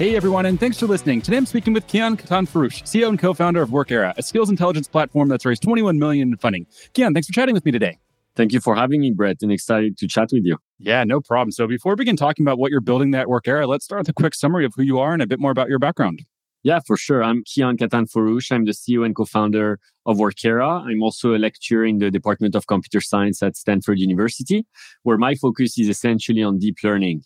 Hey everyone, and thanks for listening. Today I'm speaking with Kian Katanforoosh, CEO and co-founder of Workera, a skills intelligence platform that's raised 21 million in funding. Kian, thanks for chatting with me today. Thank you for having me, Brett, and excited to chat with you. Yeah, no problem. So before we begin talking about what you're building at Workera, let's start with a quick summary of who you are and a bit more about your background. Yeah, for sure. I'm Kian Katanforoosh. I'm the CEO and co-founder of Workera. I'm also a lecturer in the Department of Computer Science at Stanford University, where my focus is essentially on deep learning.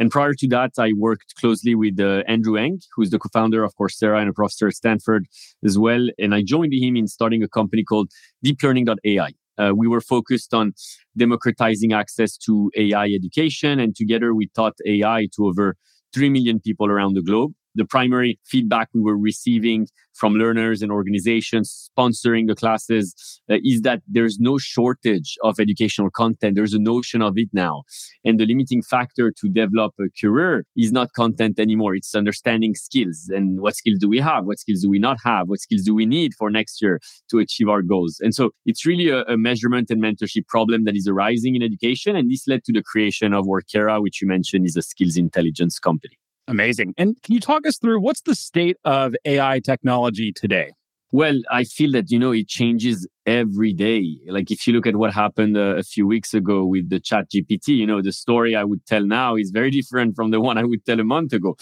And prior to that, I worked closely with uh, Andrew Ng, who's the co-founder of Coursera and a professor at Stanford as well. And I joined him in starting a company called DeepLearning.ai. Uh, we were focused on democratizing access to AI education, and together we taught AI to over 3 million people around the globe the primary feedback we were receiving from learners and organizations sponsoring the classes uh, is that there's no shortage of educational content. There's a notion of it now. And the limiting factor to develop a career is not content anymore. It's understanding skills and what skills do we have? What skills do we not have? What skills do we need for next year to achieve our goals? And so it's really a, a measurement and mentorship problem that is arising in education. And this led to the creation of Workera, which you mentioned is a skills intelligence company. Amazing. And can you talk us through what's the state of AI technology today? Well, I feel that, you know, it changes every day. Like if you look at what happened uh, a few weeks ago with the ChatGPT, you know, the story I would tell now is very different from the one I would tell a month ago.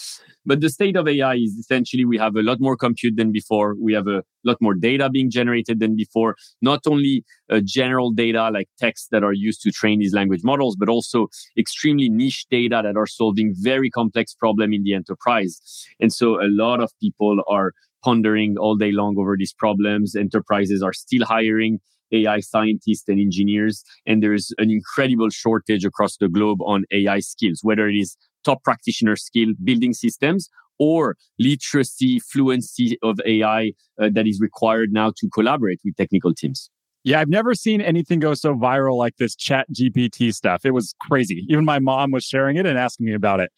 But the state of AI is essentially we have a lot more compute than before. We have a lot more data being generated than before. Not only uh, general data like text that are used to train these language models, but also extremely niche data that are solving very complex problem in the enterprise. And so a lot of people are pondering all day long over these problems. Enterprises are still hiring AI scientists and engineers, and there's an incredible shortage across the globe on AI skills, whether it is top practitioner skill building systems or literacy, fluency of AI uh, that is required now to collaborate with technical teams. Yeah, I've never seen anything go so viral like this ChatGPT stuff. It was crazy. Even my mom was sharing it and asking me about it.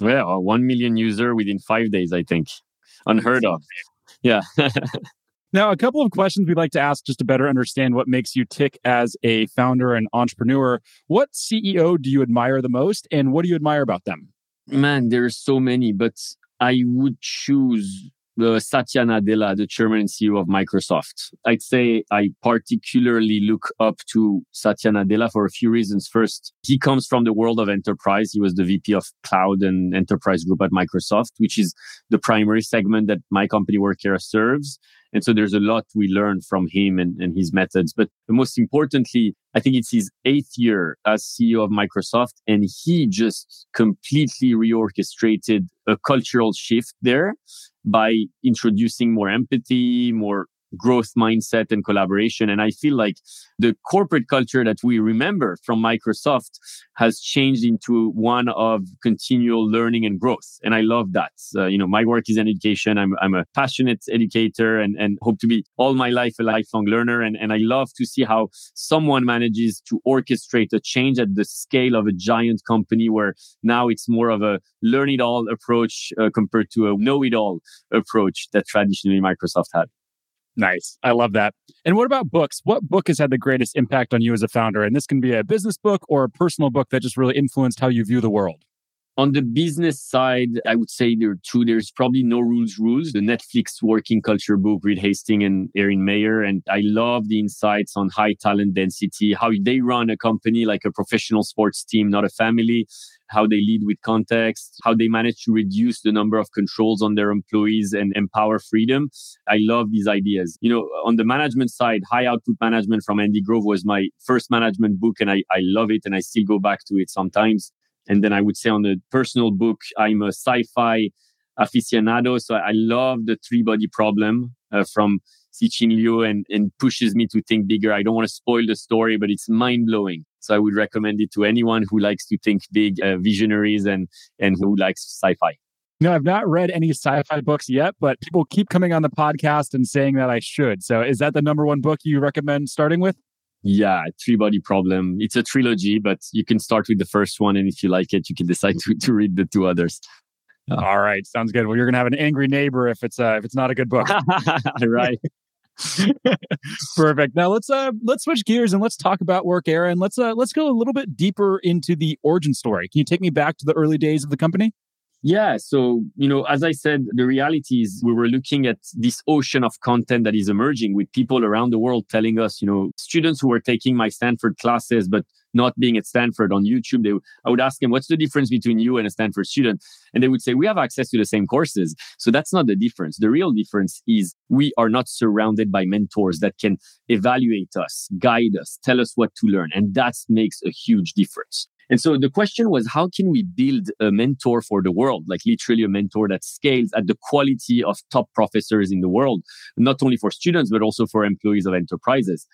Well, 1 million user within five days, I think unheard of. Yeah. now, a couple of questions we'd like to ask just to better understand what makes you tick as a founder and entrepreneur. What CEO do you admire the most, and what do you admire about them? Man, there's so many, but I would choose Satya Nadella, the chairman and CEO of Microsoft. I'd say I particularly look up to Satya Nadella for a few reasons. First, he comes from the world of enterprise. He was the VP of cloud and enterprise group at Microsoft, which is the primary segment that my company Workera serves. And so there's a lot we learn from him and, and his methods. But most importantly, I think it's his eighth year as CEO of Microsoft, and he just completely reorchestrated a cultural shift there by introducing more empathy, more growth mindset and collaboration. And I feel like the corporate culture that we remember from Microsoft has changed into one of continual learning and growth. And I love that. Uh, you know, my work is in education. I'm, I'm a passionate educator and, and hope to be all my life a lifelong learner. And, and I love to see how someone manages to orchestrate a change at the scale of a giant company where now it's more of a learn it all approach uh, compared to a know it all approach that traditionally Microsoft had. Nice. I love that. And what about books? What book has had the greatest impact on you as a founder? And this can be a business book or a personal book that just really influenced how you view the world. On the business side, I would say there are two. There's probably No Rules Rules, the Netflix working culture book, Reed Hastings and Erin Meyer. And I love the insights on high talent density, how they run a company like a professional sports team, not a family, how they lead with context, how they manage to reduce the number of controls on their employees and empower freedom. I love these ideas. You know, on the management side, high output management from Andy Grove was my first management book and I, I love it and I still go back to it sometimes. And then I would say on the personal book, I'm a sci-fi aficionado. So I love the three body problem uh, from Cixin Liu and, and pushes me to think bigger. I don't want to spoil the story, but it's mind blowing. So I would recommend it to anyone who likes to think big, uh, visionaries and, and who likes sci-fi. No, I've not read any sci-fi books yet, but people keep coming on the podcast and saying that I should. So is that the number one book you recommend starting with? Yeah, Three Body Problem. It's a trilogy, but you can start with the first one. And if you like it, you can decide to, to read the two others. All right, sounds good. Well, you're gonna have an angry neighbor if it's uh, if it's not a good book. right. Perfect. Now let's uh let's switch gears and let's talk about Workera and let's uh let's go a little bit deeper into the origin story. Can you take me back to the early days of the company? Yeah. So, you know, as I said, the reality is we were looking at this ocean of content that is emerging with people around the world telling us, you know, students who were taking my Stanford classes, but not being at Stanford on YouTube, they, I would ask them, what's the difference between you and a Stanford student? And they would say, we have access to the same courses. So that's not the difference. The real difference is we are not surrounded by mentors that can evaluate us, guide us, tell us what to learn. And that makes a huge difference. And so the question was, how can we build a mentor for the world? Like literally a mentor that scales at the quality of top professors in the world, not only for students, but also for employees of enterprises.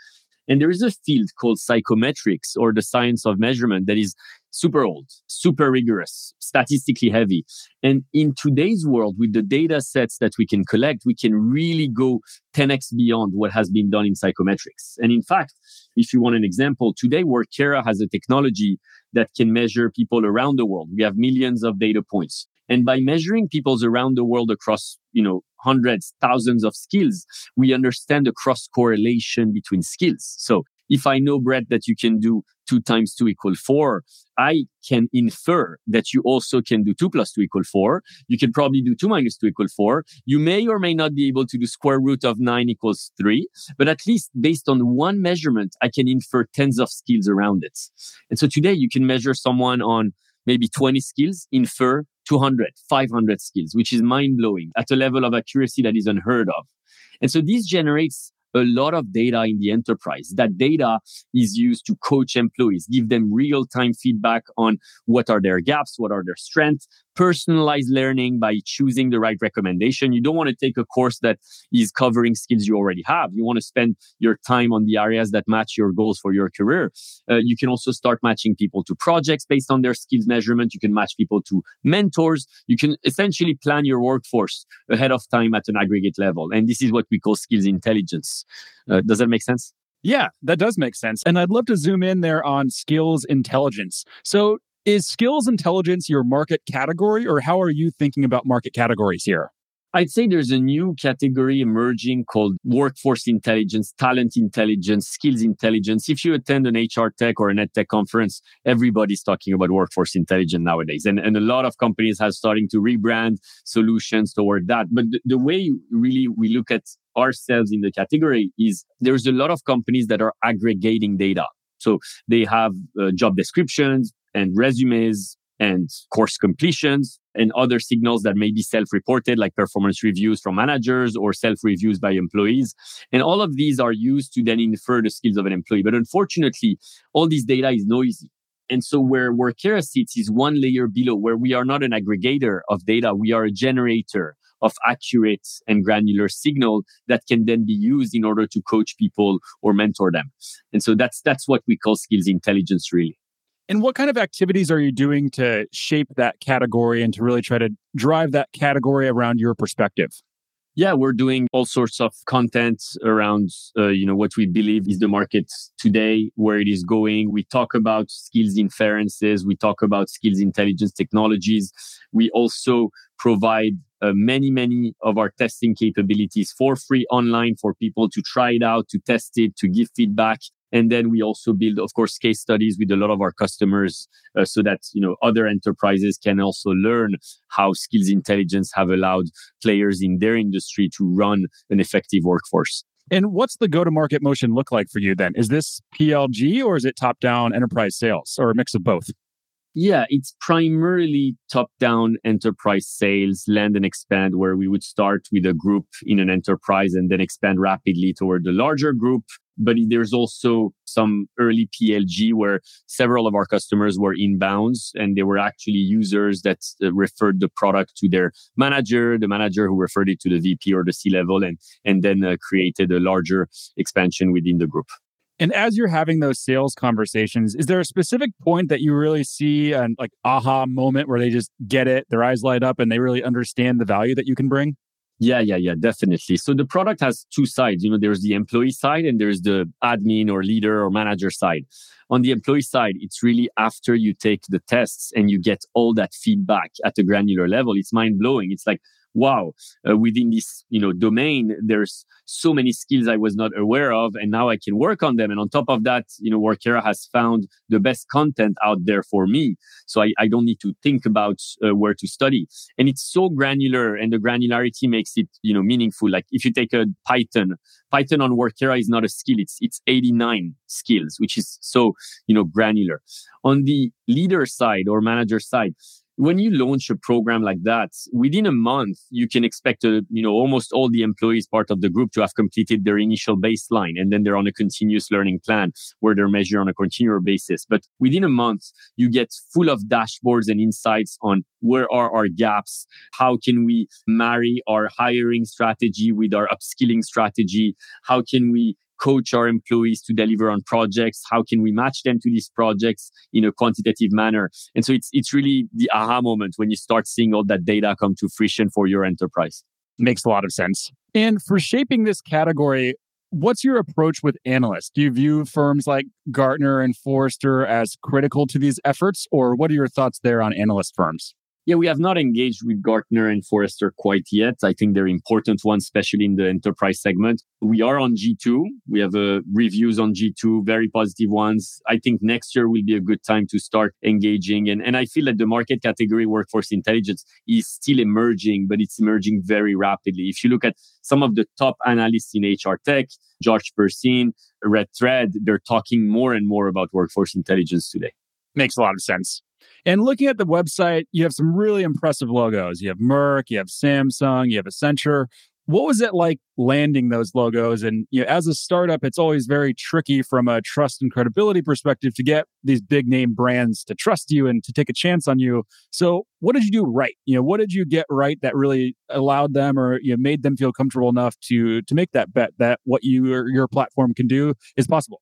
And there is a field called psychometrics or the science of measurement that is super old, super rigorous, statistically heavy. And in today's world, with the data sets that we can collect, we can really go 10x beyond what has been done in psychometrics. And in fact, if you want an example, today Workera has a technology that can measure people around the world. We have millions of data points. And by measuring people's around the world across, you know, hundreds, thousands of skills, we understand the cross correlation between skills. So if I know, Brett, that you can do two times two equal four, I can infer that you also can do two plus two equal four. You can probably do two minus two equal four. You may or may not be able to do square root of nine equals three, but at least based on one measurement, I can infer tens of skills around it. And so today you can measure someone on maybe 20 skills, infer 200, 500 skills, which is mind blowing at a level of accuracy that is unheard of. And so this generates a lot of data in the enterprise. That data is used to coach employees, give them real time feedback on what are their gaps, what are their strengths, personalized learning by choosing the right recommendation. You don't want to take a course that is covering skills you already have. You want to spend your time on the areas that match your goals for your career. Uh, you can also start matching people to projects based on their skills measurement. You can match people to mentors. You can essentially plan your workforce ahead of time at an aggregate level. And this is what we call skills intelligence. Uh, does that make sense? Yeah, that does make sense. And I'd love to zoom in there on skills intelligence. So, is skills intelligence your market category, or how are you thinking about market categories here? I'd say there's a new category emerging called workforce intelligence, talent intelligence, skills intelligence. If you attend an HR tech or an ed tech conference, everybody's talking about workforce intelligence nowadays. And, and a lot of companies are starting to rebrand solutions toward that. But the, the way really we look at ourselves in the category is there's a lot of companies that are aggregating data. So they have uh, job descriptions, and resumes and course completions and other signals that may be self-reported like performance reviews from managers or self-reviews by employees. And all of these are used to then infer the skills of an employee. But unfortunately all this data is noisy. And so where Workera sits is one layer below where we are not an aggregator of data. We are a generator of accurate and granular signal that can then be used in order to coach people or mentor them and so that's that's what we call skills intelligence really and what kind of activities are you doing to shape that category and to really try to drive that category around your perspective? Yeah, we're doing all sorts of content around, uh, you know, what we believe is the market today, where it is going. We talk about skills inferences. We talk about skills intelligence technologies. We also provide uh, many, many of our testing capabilities for free online for people to try it out, to test it, to give feedback. And then we also build, of course, case studies with a lot of our customers uh, so that, you know, other enterprises can also learn how skills intelligence have allowed players in their industry to run an effective workforce. And what's the go to market motion look like for you then? Is this PLG or is it top down enterprise sales or a mix of both? Yeah, it's primarily top down enterprise sales, land and expand, where we would start with a group in an enterprise and then expand rapidly toward the larger group but there's also some early PLG where several of our customers were inbounds and they were actually users that uh, referred the product to their manager, the manager who referred it to the VP or the C level and, and then uh, created a larger expansion within the group. And as you're having those sales conversations, is there a specific point that you really see an like aha moment where they just get it, their eyes light up, and they really understand the value that you can bring? Yeah, yeah, yeah, definitely. So the product has two sides. You know, there's the employee side and there's the admin or leader or manager side. On the employee side, it's really after you take the tests and you get all that feedback at a granular level. It's mind blowing. It's like, wow, uh, within this, you know, domain, there's so many skills I was not aware of, and now I can work on them. And on top of that, you know, Workera has found the best content out there for me, so I, I don't need to think about uh, where to study. And it's so granular, and the granularity makes it, you know, meaningful. Like if you take a Python, Python on Workera is not a skill; it's it's 89 skills, which is so, you know, granular. On the leader side or manager side, when you launch a program like that, within a month, you can expect a, you know, almost all the employees part of the group to have completed their initial baseline. And then they're on a continuous learning plan where they're measured on a continual basis. But within a month, you get full of dashboards and insights on where are our gaps? How can we marry our hiring strategy with our upskilling strategy? How can we coach our employees to deliver on projects? How can we match them to these projects in a quantitative manner? And so it's, it's really the aha moment when you start seeing all that data come to fruition for your enterprise. Makes a lot of sense. And for shaping this category, what's your approach with analysts? Do you view firms like Gartner and Forrester as critical to these efforts, or what are your thoughts there on analyst firms? Yeah, we have not engaged with Gartner and Forrester quite yet. I think they're important ones, especially in the enterprise segment. We are on G2. We have uh, reviews on G2, very positive ones. I think next year will be a good time to start engaging. And, and I feel that the market category workforce intelligence is still emerging, but it's emerging very rapidly. If you look at some of the top analysts in HR tech, Josh Bersin, Red Thread, they're talking more and more about workforce intelligence today. Makes a lot of sense. And looking at the website, you have some really impressive logos. You have Merck, you have Samsung, you have Accenture. What was it like landing those logos? And you know, as a startup, it's always very tricky from a trust and credibility perspective to get these big name brands to trust you and to take a chance on you. So, what did you do right? You know, what did you get right that really allowed them or you know, made them feel comfortable enough to to make that bet that what you your platform can do is possible?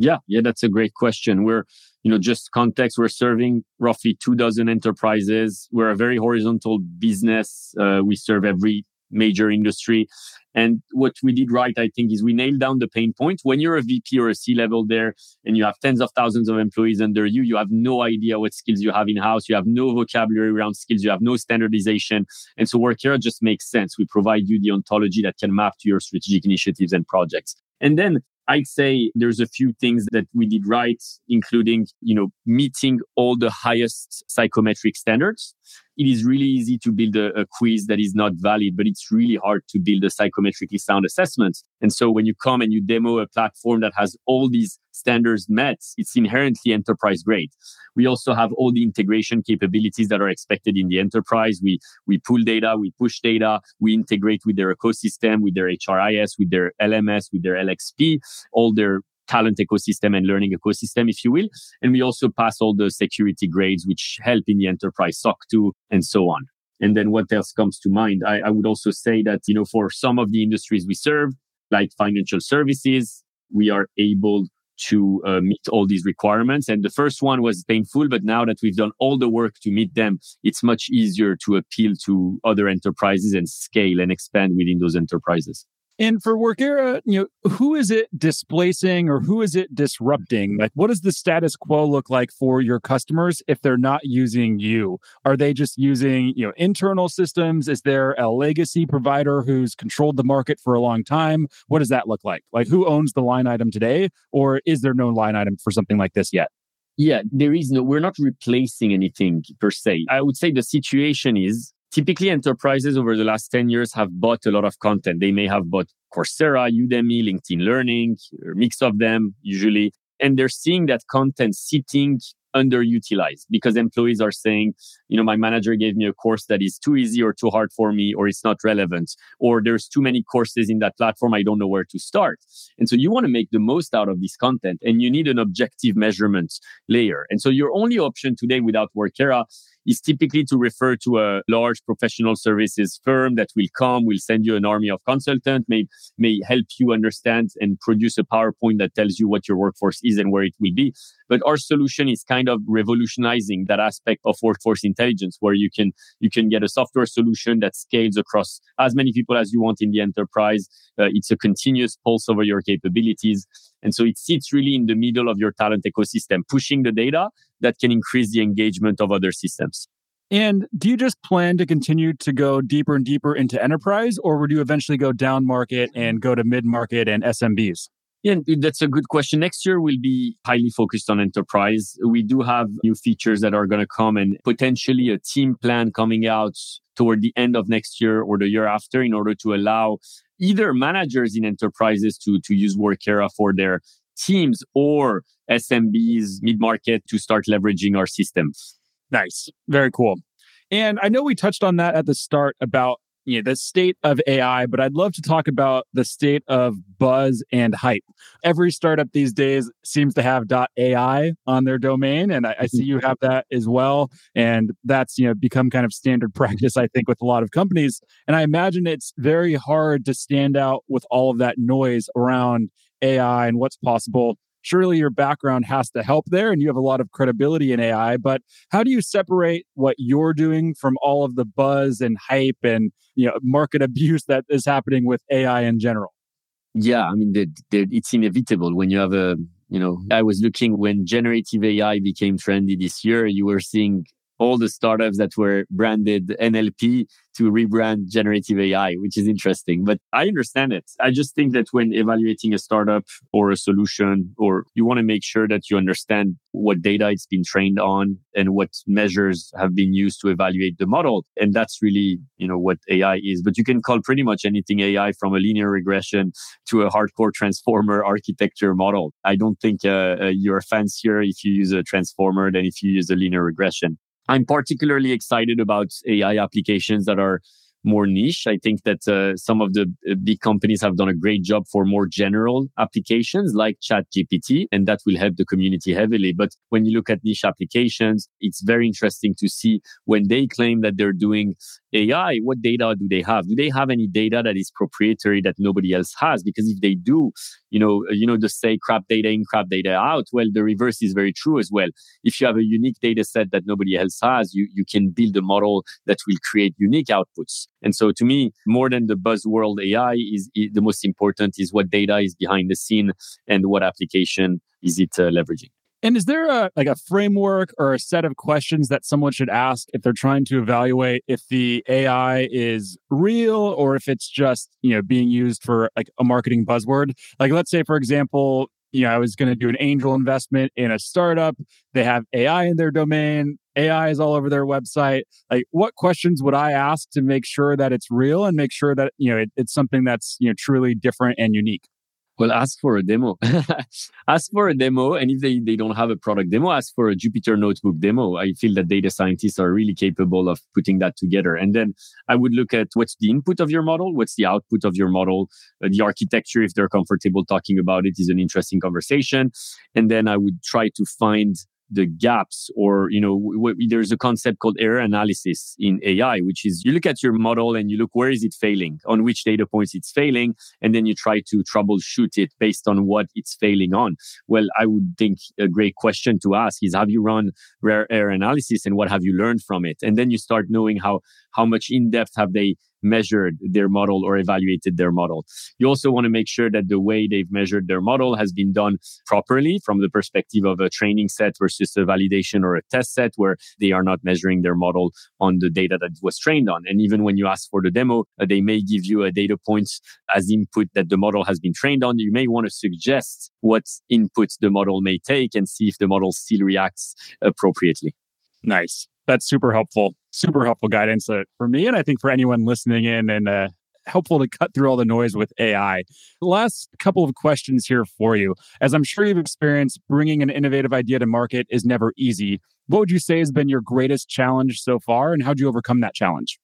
Yeah, yeah, that's a great question. We're, you know, just context, we're serving roughly two dozen enterprises. We're a very horizontal business. Uh, we serve every major industry. And what we did right, I think, is we nailed down the pain point. When you're a VP or a C level there and you have tens of thousands of employees under you, you have no idea what skills you have in house. You have no vocabulary around skills. You have no standardization. And so Workera just makes sense. We provide you the ontology that can map to your strategic initiatives and projects. And then I'd say there's a few things that we did right, including, you know, meeting all the highest psychometric standards it is really easy to build a, a, quiz that is not valid, but it's really hard to build a psychometrically sound assessment. And so when you come and you demo a platform that has all these standards met, it's inherently enterprise grade. We also have all the integration capabilities that are expected in the enterprise. We, we pull data, we push data, we integrate with their ecosystem, with their HRIS, with their LMS, with their LXP, all their talent ecosystem and learning ecosystem, if you will. And we also pass all the security grades, which help in the enterprise SOC 2 and so on. And then what else comes to mind? I, I would also say that, you know, for some of the industries we serve, like financial services, we are able to uh, meet all these requirements. And the first one was painful, but now that we've done all the work to meet them, it's much easier to appeal to other enterprises and scale and expand within those enterprises. And for Workera, you know, who is it displacing or who is it disrupting? Like, what does the status quo look like for your customers if they're not using you? Are they just using, you know, internal systems? Is there a legacy provider who's controlled the market for a long time? What does that look like? Like, who owns the line item today? Or is there no line item for something like this yet? Yeah, there is no, we're not replacing anything per se. I would say the situation is typically enterprises over the last 10 years have bought a lot of content. They may have bought Coursera, Udemy, LinkedIn Learning, a mix of them usually. And they're seeing that content sitting underutilized because employees are saying, you know, my manager gave me a course that is too easy or too hard for me, or it's not relevant, or there's too many courses in that platform. I don't know where to start. And so you want to make the most out of this content and you need an objective measurement layer. And so your only option today without Workera is typically to refer to a large professional services firm that will come, will send you an army of consultants, may, may help you understand and produce a PowerPoint that tells you what your workforce is and where it will be. But our solution is kind of revolutionizing that aspect of workforce intelligence where you can, you can get a software solution that scales across as many people as you want in the enterprise. Uh, it's a continuous pulse over your capabilities. And so it sits really in the middle of your talent ecosystem, pushing the data that can increase the engagement of other systems. And do you just plan to continue to go deeper and deeper into enterprise, or would you eventually go down market and go to mid market and SMBs? Yeah, that's a good question. Next year we'll be highly focused on enterprise. We do have new features that are going to come and potentially a team plan coming out toward the end of next year or the year after in order to allow either managers in enterprises to, to use Workera for their teams or SMBs, mid market to start leveraging our systems. Nice. Very cool. And I know we touched on that at the start about you know, the state of AI, but I'd love to talk about the state of buzz and hype. Every startup these days seems to have .ai on their domain, and I, I, see mm-hmm. you have that as well. And that's you know become kind of standard practice, I think, with a lot of companies. And I imagine it's very hard to stand out with all of that noise around AI and what's possible surely your background has to help there and you have a lot of credibility in AI. But how do you separate what you're doing from all of the buzz and hype and you know market abuse that is happening with AI in general? Yeah, I mean, it's inevitable when you have a you know, I was looking when generative AI became trendy this year, you were seeing all the startups that were branded NLP to rebrand generative AI, which is interesting. But I understand it. I just think that when evaluating a startup or a solution, or you want to make sure that you understand what data it's been trained on and what measures have been used to evaluate the model. And that's really, you know, what AI is. But you can call pretty much anything AI from a linear regression to a hardcore transformer architecture model. I don't think uh, uh, you're fancier if you use a transformer than if you use a linear regression. I'm particularly excited about AI applications that are more niche. I think that uh, some of the uh, big companies have done a great job for more general applications like ChatGPT, and that will help the community heavily. But when you look at niche applications, it's very interesting to see when they claim that they're doing AI, what data do they have? Do they have any data that is proprietary that nobody else has? Because if they do, you know, you know, the say crap data in, crap data out. Well, the reverse is very true as well. If you have a unique data set that nobody else has, you, you can build a model that will create unique outputs. And so to me, more than the buzzword AI is, is the most important is what data is behind the scene and what application is it uh, leveraging. And is there a like a framework or a set of questions that someone should ask if they're trying to evaluate if the AI is real or if it's just, you know, being used for like a marketing buzzword? Like let's say for example, you know, I was going to do an angel investment in a startup. They have AI in their domain. AI is all over their website. Like, what questions would I ask to make sure that it's real and make sure that you know it, it's something that's you know truly different and unique? Well, ask for a demo. ask for a demo. And if they, they don't have a product demo, ask for a Jupyter notebook demo. I feel that data scientists are really capable of putting that together. And then I would look at what's the input of your model, what's the output of your model, uh, the architecture, if they're comfortable talking about it, is an interesting conversation. And then I would try to find the gaps or you know w- w- there's a concept called error analysis in ai which is you look at your model and you look where is it failing on which data points it's failing and then you try to troubleshoot it based on what it's failing on. Well i would think a great question to ask is have you run rare error analysis and what have you learned from it? And then you start knowing how how much in depth have they measured their model or evaluated their model. You also want to make sure that the way they've measured their model has been done properly from the perspective of a training set versus a validation or a test set where they are not measuring their model on the data that was trained on. And even when you ask for the demo, uh, they may give you a data point as input that the model has been trained on. You may want to suggest what input the model may take and see if the model still reacts appropriately. Nice that's super helpful, super helpful guidance uh, for me. And I think for anyone listening in and uh, helpful to cut through all the noise with AI. last couple of questions here for you. As I'm sure you've experienced, bringing an innovative idea to market is never easy. What would you say has been your greatest challenge so far, and how do you overcome that challenge?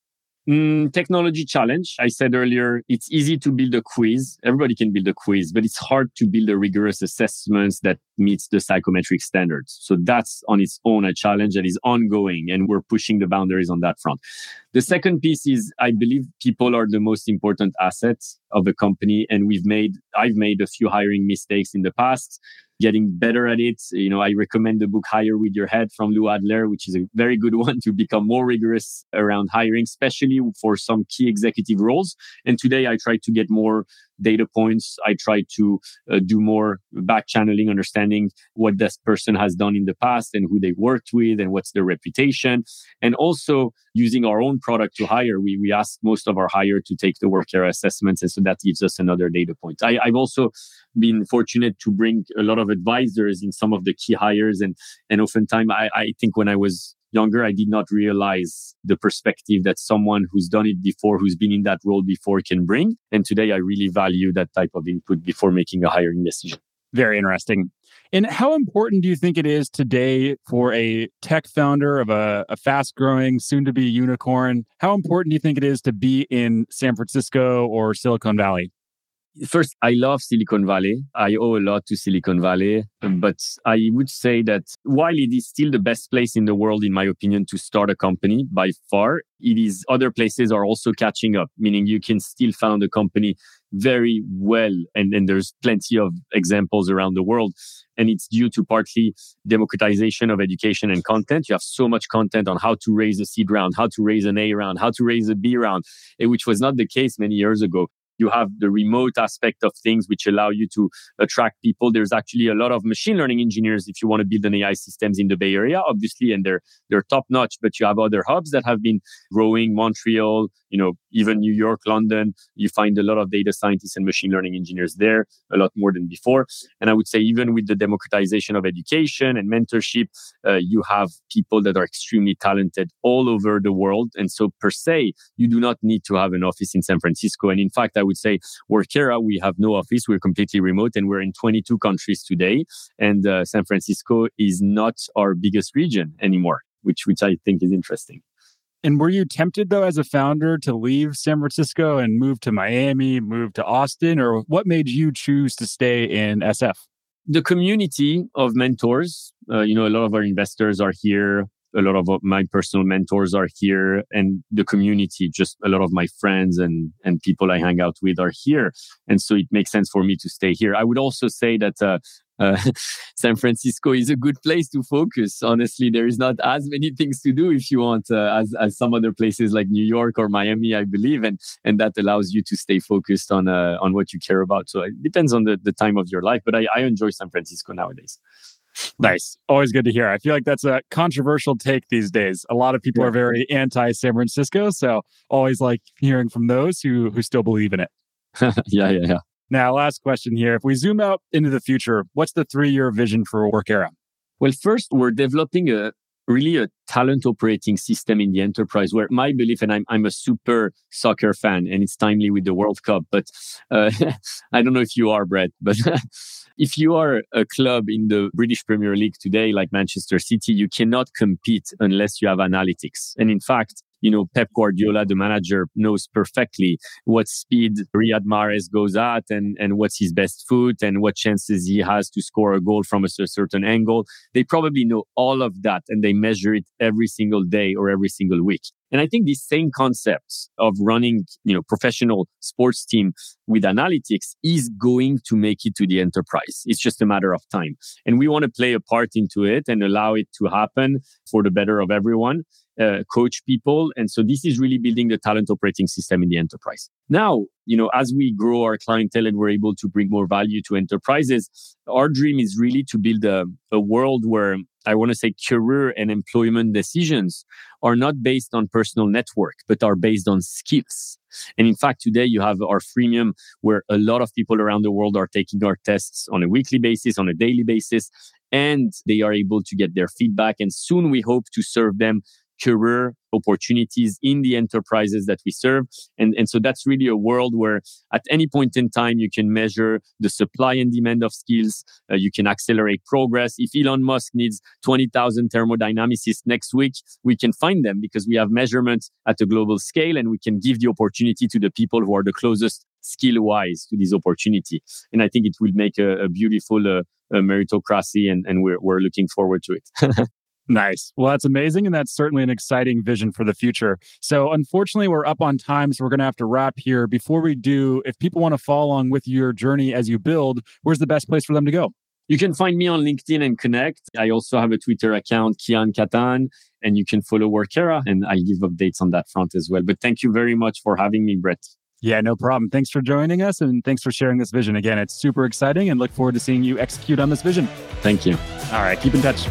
Mm, technology challenge. I said earlier, it's easy to build a quiz. Everybody can build a quiz, but it's hard to build a rigorous assessments that meets the psychometric standards. So that's on its own a challenge that is ongoing and we're pushing the boundaries on that front. The second piece is I believe people are the most important assets of a company. And we've made, I've made a few hiring mistakes in the past getting better at it. You know, I recommend the book Hire with Your Head from Lou Adler, which is a very good one to become more rigorous around hiring, especially for some key executive roles. And today I try to get more data points. I try to uh, do more back channeling, understanding what this person has done in the past and who they worked with and what's their reputation. And also using our own product to hire. We, we ask most of our hire to take the work Workera assessments. And so that gives us another data point. I, I've also been fortunate to bring a lot of advisors in some of the key hires. And, and oftentimes I, I think when I was younger, I did not realize the perspective that someone who's done it before, who's been in that role before can bring. And today I really value that type of input before making a hiring decision. Very interesting. And how important do you think it is today for a tech founder of a, a fast growing, soon to be unicorn? How important do you think it is to be in San Francisco or Silicon Valley? First, I love Silicon Valley. I owe a lot to Silicon Valley, but I would say that while it is still the best place in the world, in my opinion, to start a company by far, it is other places are also catching up, meaning you can still found a company very well. And, and there's plenty of examples around the world. And it's due to partly democratization of education and content. You have so much content on how to raise a seed round, how to raise an A round, how to raise a B round, eh, which was not the case many years ago you have the remote aspect of things which allow you to attract people. There's actually a lot of machine learning engineers if you want to build an ai systems in the bay area obviously and they're they're top notch but you have other hubs that have been growing montreal you know even new york london you find a lot of data scientists and machine learning engineers there a lot more than before and i would say even with the democratization of education and mentorship uh, you have people that are extremely talented all over the world and so per se you do not need to have an office in san francisco and in fact i would say Workera, we have no office. We're completely remote and we're in 22 countries today. And uh, San Francisco is not our biggest region anymore, which, which I think is interesting. And were you tempted though, as a founder, to leave San Francisco and move to Miami, move to Austin, or what made you choose to stay in SF? The community of mentors, uh, you know, a lot of our investors are here a lot of my personal mentors are here and the community just a lot of my friends and and people i hang out with are here and so it makes sense for me to stay here i would also say that uh, uh, San Francisco is a good place to focus. Honestly, there is not as many things to do if you want uh, as as some other places like New York or Miami, I believe, and and that allows you to stay focused on uh, on what you care about. So it depends on the the time of your life, but I, I enjoy San Francisco nowadays. Nice. Always good to hear. I feel like that's a controversial take these days. A lot of people yeah. are very anti San Francisco. So always like hearing from those who who still believe in it. yeah, yeah, yeah. Now, last question here. If we zoom out into the future, what's the three year vision for Workera? Well, first, we're developing a really a talent operating system in the enterprise where my belief and I'm, I'm a super soccer fan and it's timely with the World Cup, but uh, I don't know if you are, Brett, but if you are a club in the British Premier League today, like Manchester City, you cannot compete unless you have analytics. And in fact, you know, Pep Guardiola, the manager, knows perfectly what speed Riyad Mahrez goes at and, and what's his best foot and what chances he has to score a goal from a certain angle. They probably know all of that and they measure it every single day or every single week. And I think these same concepts of running, you know, professional sports team with analytics is going to make it to the enterprise. It's just a matter of time. And we want to play a part into it and allow it to happen for the better of everyone, uh, coach people. And so this is really building the talent operating system in the enterprise. Now, you know, as we grow our clientele and we're able to bring more value to enterprises, our dream is really to build a, a world where I want to say career and employment decisions are not based on personal network, but are based on skills. And in fact, today you have our freemium where a lot of people around the world are taking our tests on a weekly basis, on a daily basis, and they are able to get their feedback. And soon we hope to serve them career opportunities in the enterprises that we serve. And, and so that's really a world where at any point in time, you can measure the supply and demand of skills. Uh, you can accelerate progress. If Elon Musk needs 20,000 thermodynamicists next week, we can find them because we have measurements at a global scale and we can give the opportunity to the people who are the closest skill wise to this opportunity. And I think it will make a, a beautiful uh, meritocracy and, and we're, we're looking forward to it. Nice. Well, that's amazing. And that's certainly an exciting vision for the future. So, unfortunately, we're up on time. So, we're going to have to wrap here. Before we do, if people want to follow along with your journey as you build, where's the best place for them to go? You can find me on LinkedIn and connect. I also have a Twitter account, Kian Katan, and you can follow Workera, and I'll give updates on that front as well. But thank you very much for having me, Brett. Yeah, no problem. Thanks for joining us and thanks for sharing this vision. Again, it's super exciting and look forward to seeing you execute on this vision. Thank you. All right, keep in touch.